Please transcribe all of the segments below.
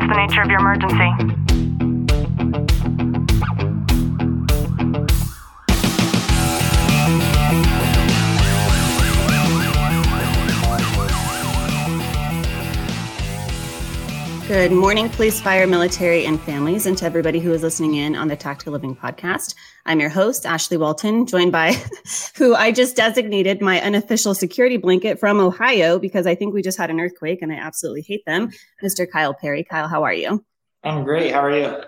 What's the nature of your emergency? Good morning, police, fire, military, and families, and to everybody who is listening in on the Tactical Living podcast. I'm your host, Ashley Walton, joined by who I just designated my unofficial security blanket from Ohio because I think we just had an earthquake and I absolutely hate them, Mr. Kyle Perry. Kyle, how are you? I'm great. How are you?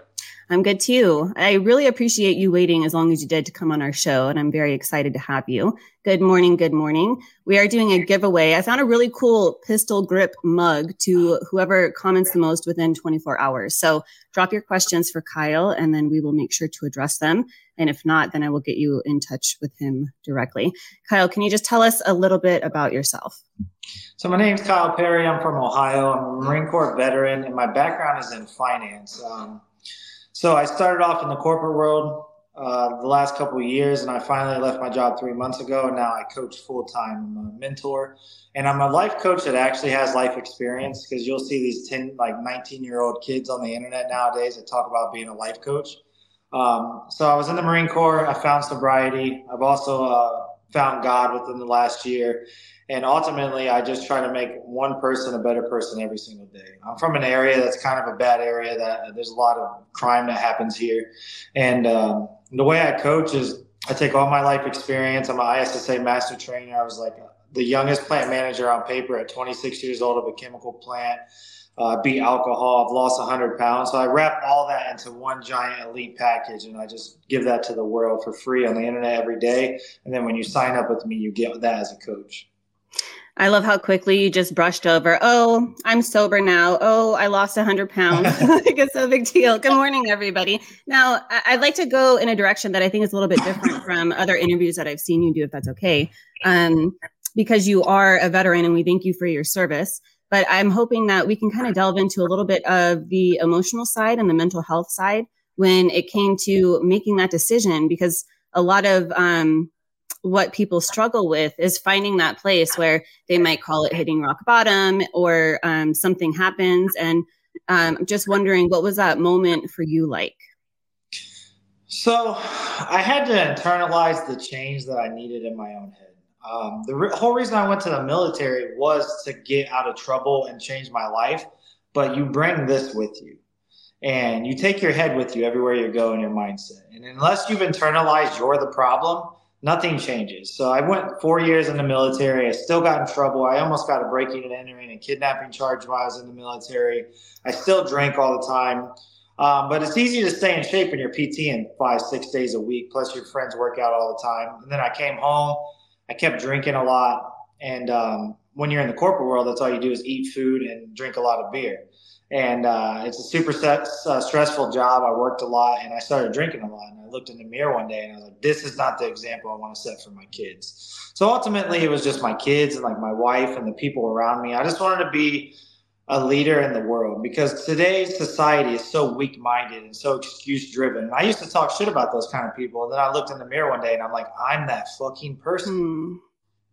I'm good too. I really appreciate you waiting as long as you did to come on our show, and I'm very excited to have you. Good morning. Good morning. We are doing a giveaway. I found a really cool pistol grip mug to whoever comments the most within 24 hours. So drop your questions for Kyle, and then we will make sure to address them. And if not, then I will get you in touch with him directly. Kyle, can you just tell us a little bit about yourself? So my name is Kyle Perry. I'm from Ohio. I'm a Marine Corps veteran, and my background is in finance. Um, so I started off in the corporate world uh, the last couple of years, and I finally left my job three months ago. And now I coach full time. I'm a mentor, and I'm a life coach that actually has life experience because you'll see these ten, like 19 year old kids on the internet nowadays that talk about being a life coach. Um, so I was in the Marine Corps. I found sobriety. I've also uh, found God within the last year. And ultimately, I just try to make one person a better person every single day. I'm from an area that's kind of a bad area that uh, there's a lot of crime that happens here. And um, the way I coach is I take all my life experience. I'm an ISSA master trainer. I was like the youngest plant manager on paper at 26 years old of a chemical plant. Uh, beat alcohol. I've lost 100 pounds. So I wrap all that into one giant elite package and I just give that to the world for free on the internet every day. And then when you sign up with me, you get that as a coach. I love how quickly you just brushed over. Oh, I'm sober now. Oh, I lost 100 pounds. like it's no big deal. Good morning, everybody. Now, I'd like to go in a direction that I think is a little bit different from other interviews that I've seen you do, if that's okay. Um, because you are a veteran and we thank you for your service. But I'm hoping that we can kind of delve into a little bit of the emotional side and the mental health side when it came to making that decision, because a lot of, um, what people struggle with is finding that place where they might call it hitting rock bottom or um, something happens. And um, just wondering, what was that moment for you like? So I had to internalize the change that I needed in my own head. Um, the re- whole reason I went to the military was to get out of trouble and change my life. But you bring this with you and you take your head with you everywhere you go in your mindset. And unless you've internalized you're the problem, nothing changes. So I went four years in the military. I still got in trouble. I almost got a breaking and entering and kidnapping charge while I was in the military. I still drank all the time. Um, but it's easy to stay in shape in your PT in five, six days a week. Plus, your friends work out all the time. And then I came home. I kept drinking a lot. And um, when you're in the corporate world, that's all you do is eat food and drink a lot of beer. And uh, it's a super uh, stressful job. I worked a lot and I started drinking a lot. And I looked in the mirror one day and I was like, this is not the example I want to set for my kids. So ultimately, it was just my kids and like my wife and the people around me. I just wanted to be a leader in the world because today's society is so weak minded and so excuse driven. And I used to talk shit about those kind of people. And then I looked in the mirror one day and I'm like, I'm that fucking person. Hmm.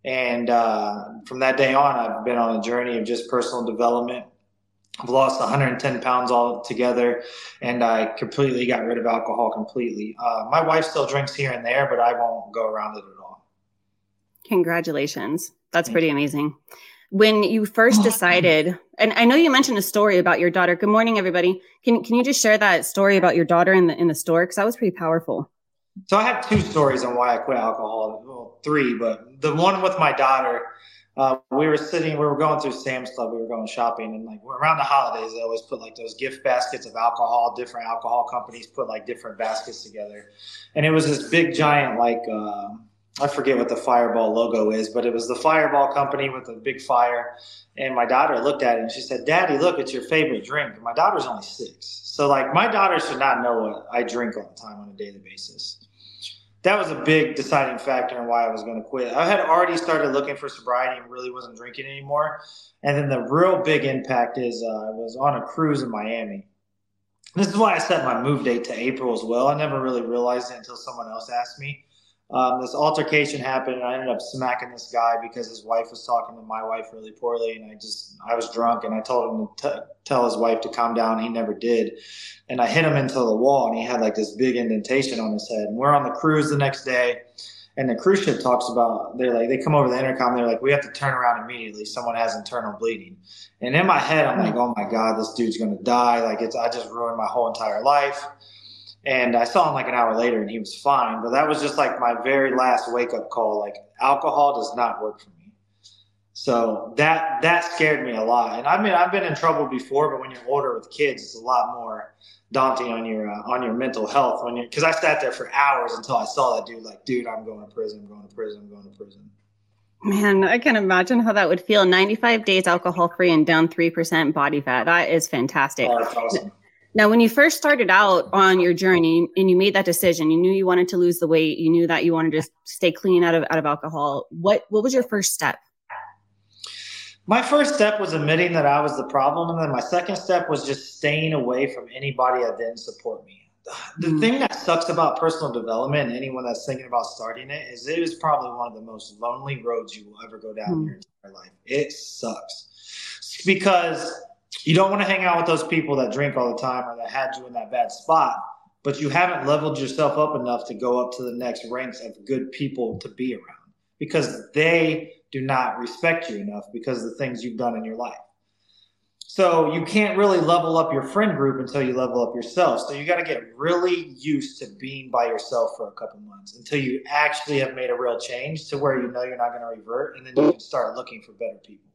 And uh, from that day on, I've been on a journey of just personal development. I've lost 110 pounds altogether, and I completely got rid of alcohol completely. Uh, my wife still drinks here and there, but I won't go around it at all. Congratulations. That's pretty amazing. When you first decided, and I know you mentioned a story about your daughter. Good morning, everybody. Can can you just share that story about your daughter in the in the store? Because that was pretty powerful. So I have two stories on why I quit alcohol. Well, three, but the one with my daughter, uh, we were sitting, we were going through Sam's Club, we were going shopping, and like around the holidays, they always put like those gift baskets of alcohol. Different alcohol companies put like different baskets together, and it was this big giant like. Uh, I forget what the Fireball logo is, but it was the Fireball company with the big fire. And my daughter looked at it and she said, Daddy, look, it's your favorite drink. And my daughter's only six. So, like, my daughter should not know what I drink all the time on a daily basis. That was a big deciding factor in why I was going to quit. I had already started looking for sobriety and really wasn't drinking anymore. And then the real big impact is uh, I was on a cruise in Miami. This is why I set my move date to April as well. I never really realized it until someone else asked me um, this altercation happened, and I ended up smacking this guy because his wife was talking to my wife really poorly, and I just I was drunk, and I told him to t- tell his wife to calm down. He never did, and I hit him into the wall, and he had like this big indentation on his head. And we're on the cruise the next day, and the cruise ship talks about they're like they come over the intercom, they're like we have to turn around immediately. Someone has internal bleeding, and in my head I'm like, oh my god, this dude's gonna die. Like it's I just ruined my whole entire life. And I saw him like an hour later and he was fine. But that was just like my very last wake up call. Like alcohol does not work for me. So that that scared me a lot. And I mean I've been in trouble before, but when you're older with kids, it's a lot more daunting on your uh, on your mental health when you because I sat there for hours until I saw that dude like, dude, I'm going to prison, I'm going to prison, I'm going to prison. Man, I can imagine how that would feel. 95 days alcohol free and down 3% body fat. That is fantastic. Oh, awesome. Now, when you first started out on your journey and you made that decision, you knew you wanted to lose the weight, you knew that you wanted to stay clean out of out of alcohol. What what was your first step? My first step was admitting that I was the problem, and then my second step was just staying away from anybody that didn't support me. The mm thing that sucks about personal development, and anyone that's thinking about starting it, is it is probably one of the most lonely roads you will ever go down mm in your entire life. It sucks because you don't want to hang out with those people that drink all the time or that had you in that bad spot, but you haven't leveled yourself up enough to go up to the next ranks of good people to be around because they do not respect you enough because of the things you've done in your life. So you can't really level up your friend group until you level up yourself. So you got to get really used to being by yourself for a couple months until you actually have made a real change to where you know you're not going to revert, and then you can start looking for better people.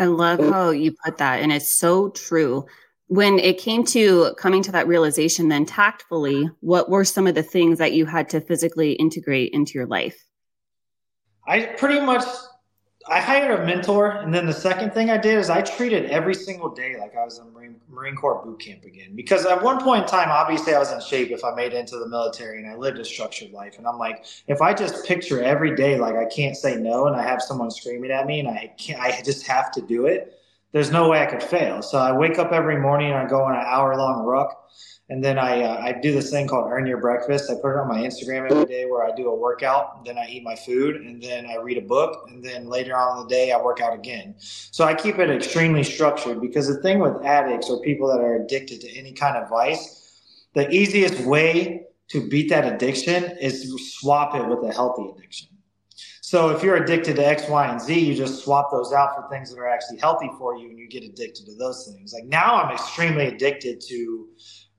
I love oh. how you put that. And it's so true. When it came to coming to that realization, then tactfully, what were some of the things that you had to physically integrate into your life? I pretty much I hired a mentor, and then the second thing I did is I treated every single day like I was in Marine, Marine Corps boot camp again. Because at one point in time, obviously, I was in shape if I made it into the military, and I lived a structured life. And I'm like, if I just picture every day like I can't say no, and I have someone screaming at me, and I can't, I just have to do it. There's no way I could fail. So I wake up every morning and I go on an hour long ruck and then I, uh, I do this thing called Earn Your Breakfast. I put it on my Instagram every day where I do a workout, then I eat my food, and then I read a book, and then later on in the day I work out again. So I keep it extremely structured because the thing with addicts or people that are addicted to any kind of vice, the easiest way to beat that addiction is swap it with a healthy addiction. So if you're addicted to X, Y, and Z, you just swap those out for things that are actually healthy for you, and you get addicted to those things. Like now, I'm extremely addicted to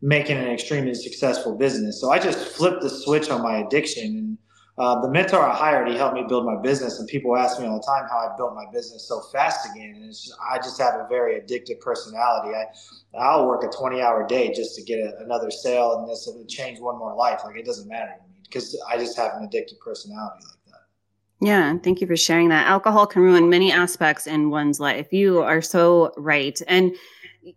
making an extremely successful business. So I just flipped the switch on my addiction. And uh, the mentor I hired, he helped me build my business. And people ask me all the time how I built my business so fast again. And just, I just have a very addictive personality. I, I'll work a 20 hour day just to get a, another sale and this will change one more life. Like it doesn't matter to me because I just have an addictive personality like. Yeah, thank you for sharing that. Alcohol can ruin many aspects in one's life. You are so right. And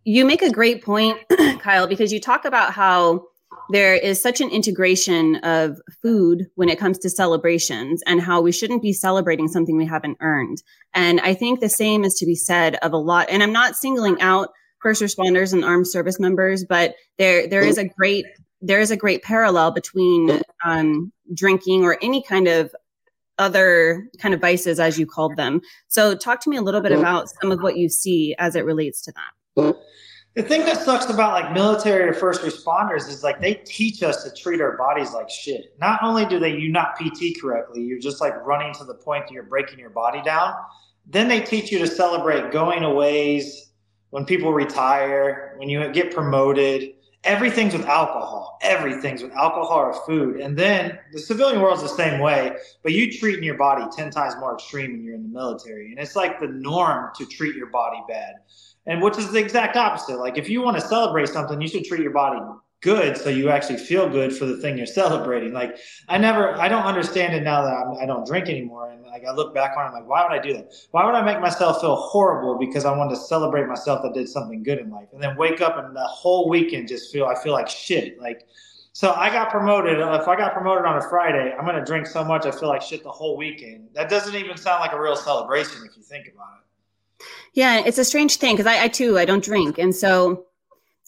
you make a great point, Kyle, because you talk about how there is such an integration of food when it comes to celebrations and how we shouldn't be celebrating something we haven't earned. And I think the same is to be said of a lot. And I'm not singling out first responders and armed service members, but there there is a great there is a great parallel between um, drinking or any kind of other kind of vices, as you called them. So, talk to me a little bit about some of what you see as it relates to that. The thing that sucks about like military or first responders is like they teach us to treat our bodies like shit. Not only do they you not PT correctly, you're just like running to the point that you're breaking your body down. Then they teach you to celebrate going aways, when people retire, when you get promoted. Everything's with alcohol. Everything's with alcohol or food. And then the civilian world's the same way, but you treating your body 10 times more extreme when you're in the military. And it's like the norm to treat your body bad and which is the exact opposite. Like if you want to celebrate something, you should treat your body good so you actually feel good for the thing you're celebrating. Like I never, I don't understand it now that I'm, I do not drink anymore, and like I look back on it, I'm like, why would I do that? Why would I make myself feel horrible because I wanted to celebrate myself that did something good in life, and then wake up and the whole weekend just feel I feel like shit. Like so I got promoted. Uh, if I got promoted on a Friday, I'm gonna drink so much I feel like shit the whole weekend. That doesn't even sound like a real celebration if you think about it. Yeah, it's a strange thing because I, I too I don't drink, and so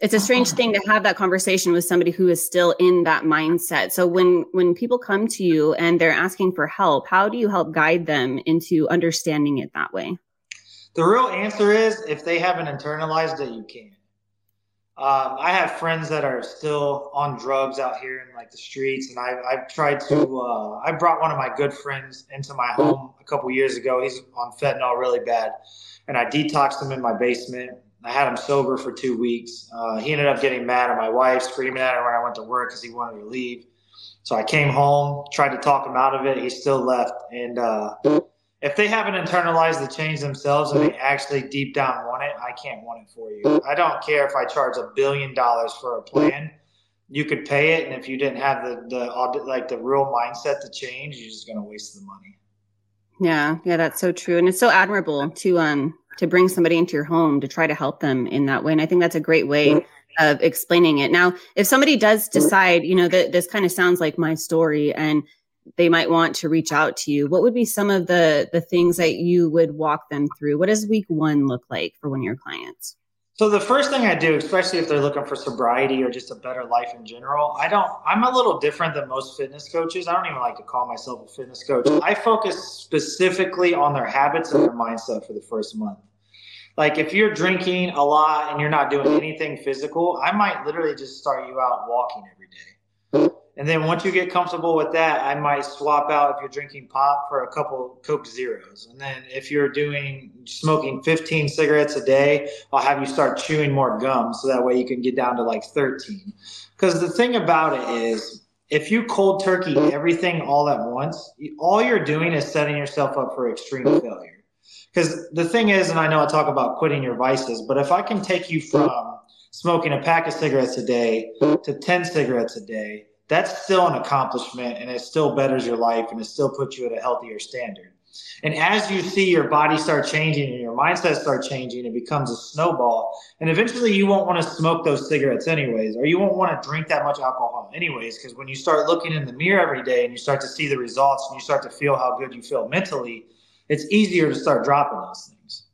it's a strange thing to have that conversation with somebody who is still in that mindset so when when people come to you and they're asking for help how do you help guide them into understanding it that way the real answer is if they haven't internalized it you can um, I have friends that are still on drugs out here in like the streets, and I've, I've tried to. Uh, I brought one of my good friends into my home a couple years ago. He's on fentanyl really bad, and I detoxed him in my basement. I had him sober for two weeks. Uh, he ended up getting mad at my wife, screaming at her when I went to work because he wanted to leave. So I came home, tried to talk him out of it. He still left, and uh, if they haven't internalized the change themselves and they actually deep down want it, I can't want it for you. I don't care if I charge a billion dollars for a plan. You could pay it, and if you didn't have the the like the real mindset to change, you're just going to waste the money. Yeah, yeah, that's so true, and it's so admirable to um to bring somebody into your home to try to help them in that way. And I think that's a great way mm-hmm. of explaining it. Now, if somebody does mm-hmm. decide, you know, that this kind of sounds like my story, and they might want to reach out to you what would be some of the the things that you would walk them through what does week one look like for one of your clients so the first thing i do especially if they're looking for sobriety or just a better life in general i don't i'm a little different than most fitness coaches. I don't even like to call myself a fitness coach. I focus specifically on their habits and their mindset for the first month. Like if you're drinking a lot and you're not doing anything physical i might literally just start you out walking every day and then once you get comfortable with that, I might swap out if you're drinking pop for a couple Coke Zeros. And then if you're doing smoking 15 cigarettes a day, I'll have you start chewing more gum so that way you can get down to like 13. Because the thing about it is, if you cold turkey everything all at once, all you're doing is setting yourself up for extreme failure. Because the thing is, and I know I talk about quitting your vices, but if I can take you from smoking a pack of cigarettes a day to 10 cigarettes a day, that's still an accomplishment and it still betters your life and it still puts you at a healthier standard. And as you see your body start changing and your mindset start changing, it becomes a snowball. And eventually you won't want to smoke those cigarettes anyways, or you won't want to drink that much alcohol anyways, because when you start looking in the mirror every day and you start to see the results and you start to feel how good you feel mentally, it's easier to start dropping those things.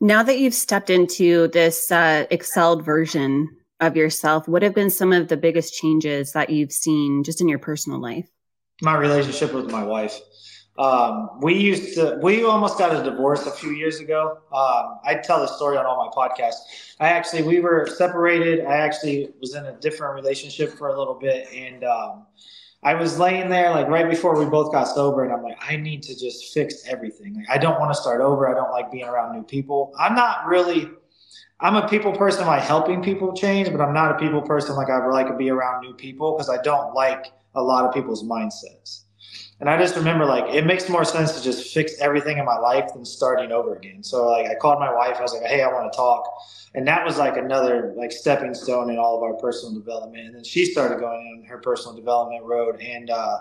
Now that you've stepped into this uh, excelled version of yourself, what have been some of the biggest changes that you've seen just in your personal life? My relationship with my wife. Um, we used to, we almost got a divorce a few years ago. Um, I tell this story on all my podcasts. I actually, we were separated. I actually was in a different relationship for a little bit. And um, I was laying there like right before we both got sober. And I'm like, I need to just fix everything. Like, I don't want to start over. I don't like being around new people. I'm not really I'm a people person like helping people change, but I'm not a people person like I like to be around new people because I don't like a lot of people's mindsets. And I just remember like it makes more sense to just fix everything in my life than starting over again. So like I called my wife, I was like, Hey, I want to talk. And that was like another like stepping stone in all of our personal development. And then she started going on her personal development road. And uh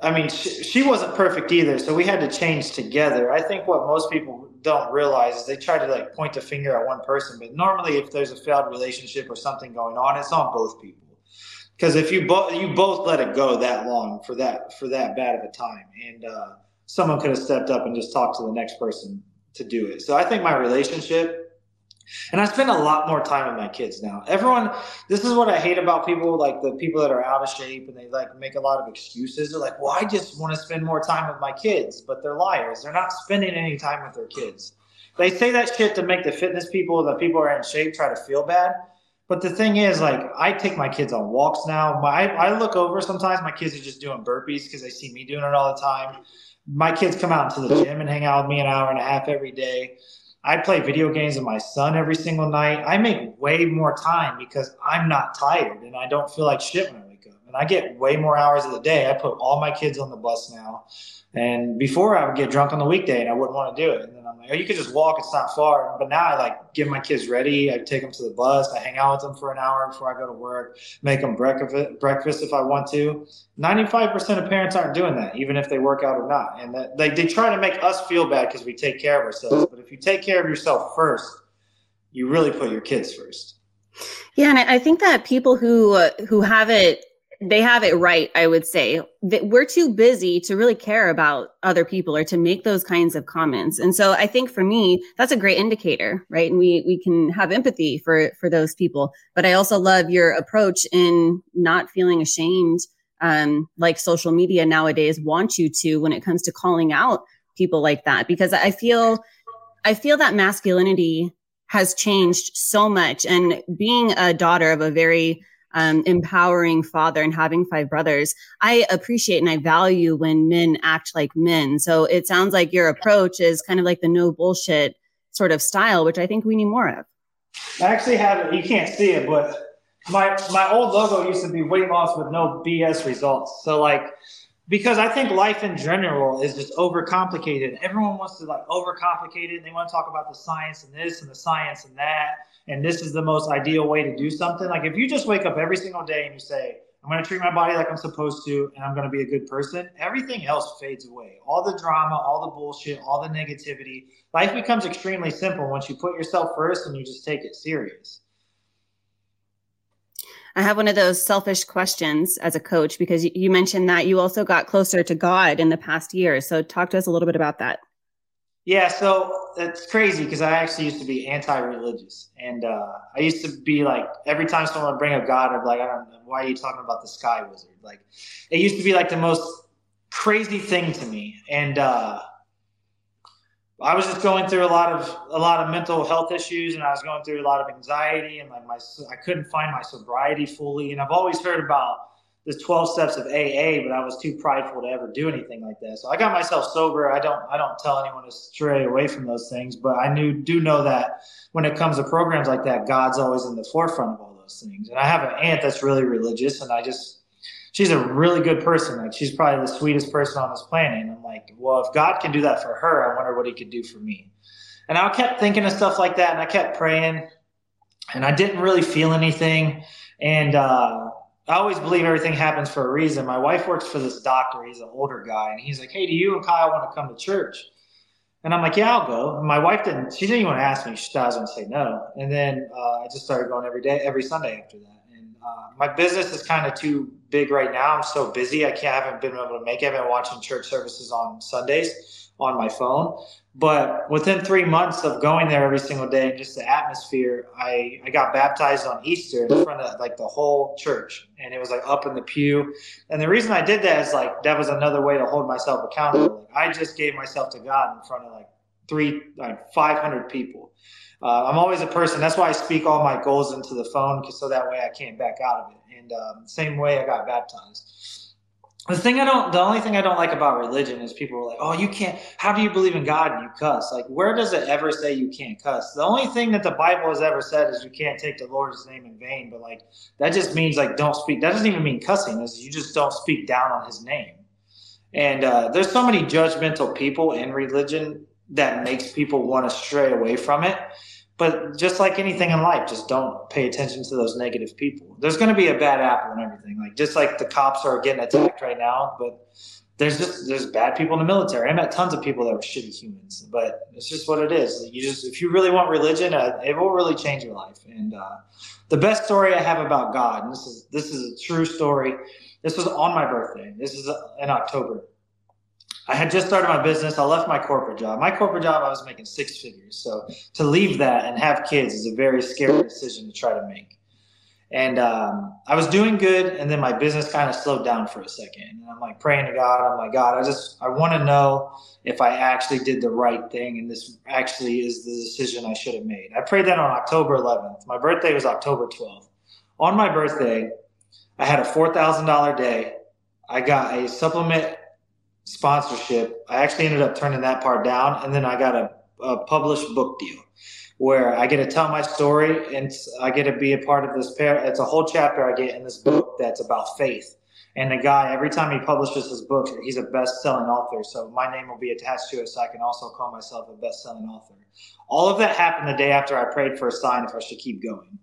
I mean, she, she wasn't perfect either, so we had to change together. I think what most people don't realize is they try to like point the finger at one person, but normally, if there's a failed relationship or something going on, it's on both people. Because if you both you both let it go that long for that for that bad of a time, and uh, someone could have stepped up and just talked to the next person to do it. So I think my relationship and I spend a lot more time with my kids now. Everyone, this is what I hate about people, like the people that are out of shape and they like make a lot of excuses. They're like, well, I just want to spend more time with my kids, but they're liars. They're not spending any time with their kids. They say that shit to make the fitness people, the people who are in shape, try to feel bad. But the thing is, like, I take my kids on walks now. My, I look over sometimes, my kids are just doing burpees because they see me doing it all the time. My kids come out to the gym and hang out with me an hour and a half every day I play video games with my son every single night. I make way more time because I'm not tired and I don't feel like shit when. And I get way more hours of the day. I put all my kids on the bus now. And before I would get drunk on the weekday and I wouldn't want to do it. And then I'm like, oh, you could just walk. It's not far. But now I like get my kids ready. I take them to the bus. I hang out with them for an hour before I go to work, make them breakfast, if I want to. 95% of parents aren't doing that, even if they work out or not. And that, they, they try to make us feel bad because we take care of ourselves. But if you take care of yourself first, you really put your kids first. Yeah. And I, I think that people who, uh, who have it they have it right i would say. That we're too busy to really care about other people or to make those kinds of comments. And so i think for me that's a great indicator right? And we we can have empathy for for those people. But i also love your approach in not feeling ashamed um like social media nowadays want you to when it comes to calling out people like that. Because i feel i feel that masculinity has changed so much. And being a daughter of a very um, empowering father and having five brothers, I appreciate and I value when men act like men. So it sounds like your approach is kind of like the no bullshit sort of style, which I think we need more of. I actually have it. You can't see it, but my my old logo used to be weight loss with no BS results. So like because I think life in general is just overcomplicated. Everyone wants to like overcomplicate it. They want to talk about the science and this and the science and that. And this is the most ideal way to do something. Like if you just wake up every single day and you say, I'm going to treat my body like I'm supposed to, and I'm going to be a good person, everything else fades away. All the drama, all the bullshit, all the negativity. Life becomes extremely simple once you put yourself first and you just take it serious. I have one of those selfish questions as a coach because you mentioned that you also got closer to God in the past year. So, talk to us a little bit about that. Yeah, so it's crazy because I actually used to be anti-religious, and uh, I used to be like every time someone would bring up God, I'd be like, I don't know, why are you talking about the sky wizard? Like, it used to be like the most crazy thing to me, and uh, I was just going through a lot of a lot of mental health issues, and I was going through a lot of anxiety, and like my I couldn't find my sobriety fully. And I've always heard about the 12 steps of AA, but I was too prideful to ever do anything like that. So I got myself sober. I don't I don't tell anyone to stray away from those things, but I knew do know that when it comes to programs like that, God's always in the forefront of all those things. And I have an aunt that's really religious, and I just she's a really good person. Like she's probably the sweetest person on this planet. And I'm like, well, if God can do that for her, I wonder what he could do for me. And I kept thinking of stuff like that and I kept praying and I didn't really feel anything. And uh, I always believe everything happens for a reason. My wife works for this doctor. He's an older guy. And he's like, hey, do you and Kyle want to come to church? And I'm like, yeah, I'll go. And my wife didn't, she didn't even ask me. She thought I was going to say no. And then uh, I just started going every day, every Sunday after that. And uh, my business is kind of too big right now. I'm so busy. I can't. I haven't been able to make it. I've been watching church services on Sundays on my phone. But within three months of going there every single day and just the atmosphere, I, I got baptized on Easter in front of like the whole church. And it was like up in the pew. And the reason I did that is like that was another way to hold myself accountable. Like, I just gave myself to God in front of like three, like 500 people. Uh, I'm always a person. That's why I speak all my goals into the phone, so that way I can't back out of it. And um, same way I got baptized. The thing I don't, the only thing I don't like about religion is people are like, "Oh, you can't. How do you believe in God and you cuss? Like, where does it ever say you can't cuss? The only thing that the Bible has ever said is you can't take the Lord's name in vain. But like, that just means like don't speak. That doesn't even mean cussing. Is you just don't speak down on His name. And uh, there's so many judgmental people in religion that makes people want to stray away from it. But just like anything in life, just don't pay attention to those negative people. There's going to be a bad apple and everything. Like just like the cops are getting attacked right now, but there's just there's bad people in the military. I met tons of people that were shitty humans, but it's just what it is. You just if you really want religion, uh, it will really change your life. And uh, the best story I have about God, and this is this is a true story. This was on my birthday. This is uh, in October. I had just started my business. I left my corporate job. My corporate job, I was making six figures. So to leave that and have kids is a very scary decision to try to make. And um, I was doing good, and then my business kind of slowed down for a second. And I'm like praying to God. I'm like, God, I just I want to know if I actually did the right thing, and this actually is the decision I should have made. I prayed that on October 11th. My birthday was October 12th. On my birthday, I had a four thousand dollar day. I got a supplement sponsorship. I actually ended up turning that part down, and then I got a, a published book deal where I get to tell my story and I get to be a part of this pair. It's a whole chapter I get in this book that's about faith. And the guy, every time he publishes his book, he's a best-selling author. So my name will be attached to it, so I can also call myself a best-selling author. All of that happened the day after I prayed for a sign if I should keep going.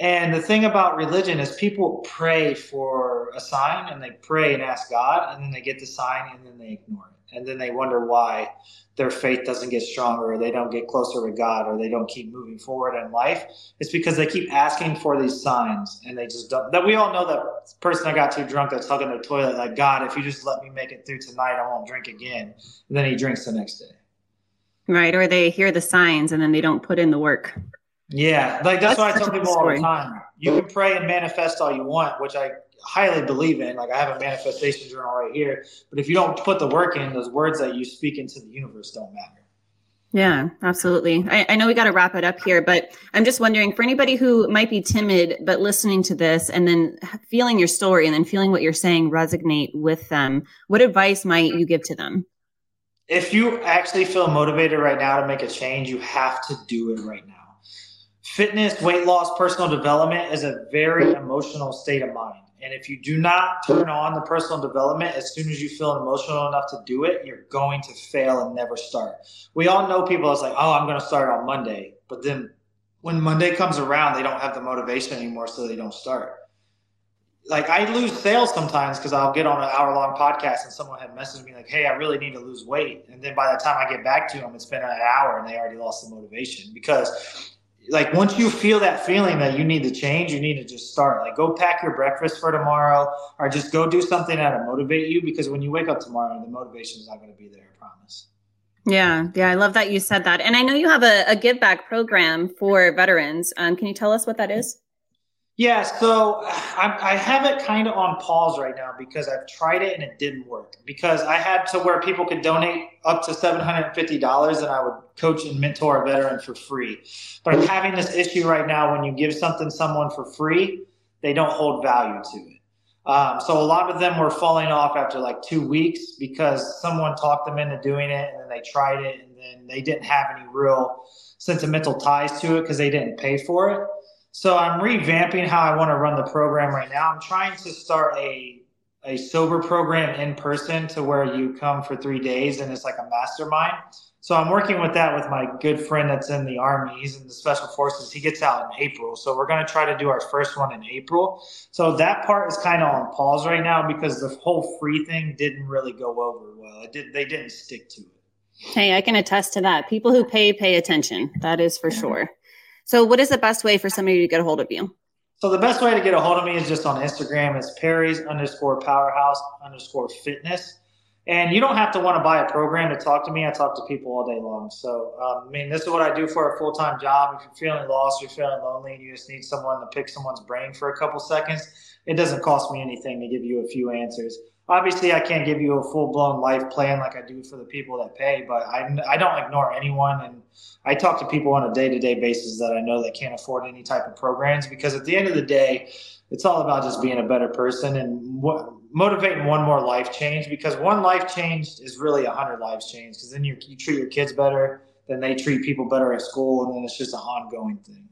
And the thing about religion is people pray for a sign and they pray and ask God, and then they get the sign and then they ignore it. and then they wonder why their faith doesn't get stronger or they don't get closer to God or they don't keep moving forward in life. It's because they keep asking for these signs and they just don't. That we all know that person that got too drunk that's hugging the toilet, like, God, if you just let me make it through tonight, I won't drink again. And then he drinks the next day. Right. Or they hear the signs and then they don't put in the work. Yeah. Like that's, that's what I tell people all the time. You can pray and manifest all you want, which I highly believe in. Like I have a manifestation journal right here. But if you don't put the work in, those words that you speak into the universe don't matter. Yeah, absolutely. I, I know we got to wrap it up here, but I'm just wondering for anybody who might be timid, but listening to this and then feeling your story and then feeling what you're saying resonate with them, what advice might you give to them? If you actually feel motivated right now to make a change, you have to do it right now. Fitness, weight loss, personal development is a very emotional state of mind. And if you do not turn on the personal development as soon as you feel emotional enough to do it, you're going to fail and never start. We all know people that's like, oh, I'm going to start on Monday. But then when Monday comes around, they don't have the motivation anymore, so they don't start. Like I lose sales sometimes because I'll get on an hour long podcast and someone had messaged me like, "Hey, I really need to lose weight," and then by the time I get back to them, it's been an hour and they already lost the motivation because like once you feel that feeling that you need to change, you need to just start. Like go pack your breakfast for tomorrow, or just go do something that'll motivate you. Because when you wake up tomorrow, the motivation is not going to be there. I promise. Yeah, yeah, I love that you said that. And I know you have a, a give back program for veterans. Um, can you tell us what that is? Yeah, so I, I have it kind of on pause right now because I've tried it and it didn't work. Because I had to where people could donate up to seven hundred and fifty dollars, and I would coach and mentor a veteran for free. But I'm having this issue right now when you give something someone for free, they don't hold value to it. Um, so a lot of them were falling off after like two weeks because someone talked them into doing it, and then they tried it, and then they didn't have any real sentimental ties to it because they didn't pay for it. So I'm revamping how I want to run the program right now. I'm trying to start a a sober program in person to where you come for three days and it's like a mastermind. So I'm working with that with my good friend that's in the army. He's in the special forces. He gets out in April. So we're going to try to do our first one in April. So that part is kind of on pause right now because the whole free thing didn't really go over well. It did they didn't stick to it. Hey, I can attest to that. People who pay pay attention. That is for sure. So, what is the best way for somebody to get a hold of you? So, the best way to get a hold of me is just on Instagram. It's Perry's underscore powerhouse underscore fitness. And you don't have to want to buy a program to talk to me. I talk to people all day long. So, um, I mean, this is what I do for a full time job. If you're feeling lost, you're feeling lonely, and you just need someone to pick someone's brain for a couple seconds, it doesn't cost me anything to give you a few answers obviously I can't give you a full blown life plan like I do for the people that pay, but I, I don't ignore anyone. And I talk to people on a day to day basis that I know that can't afford any type of programs because at the end of the day, it's all about just being a better person and what, motivating one more life change because one life changed is really a hundred lives changed because then you, you treat your kids better, then they treat people better at school, and then it's just an ongoing thing.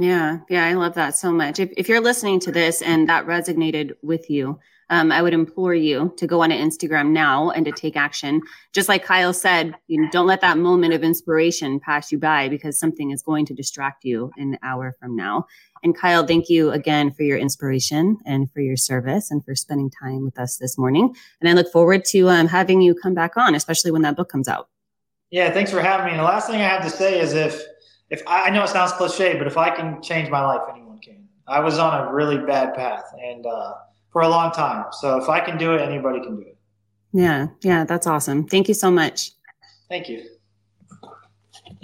Yeah, yeah, I love that so much. If, if you're listening to this and that resonated with you, um, I would implore you to go on to Instagram now and to take action. Just like Kyle said, you know, don't let that moment of inspiration pass you by because something is going to distract you an hour from now. And Kyle, thank you again for your inspiration and for your service and for spending time with us this morning. And I look forward to um, having you come back on, especially when that book comes out. Yeah, thanks for having me. And the last thing I have to say is if if I, I know it sounds cliche, but if I can change my life, anyone can. I was on a really bad path, and uh, for a long time. So if I can do it, anybody can do it. Yeah, yeah, that's awesome. Thank you so much. Thank you.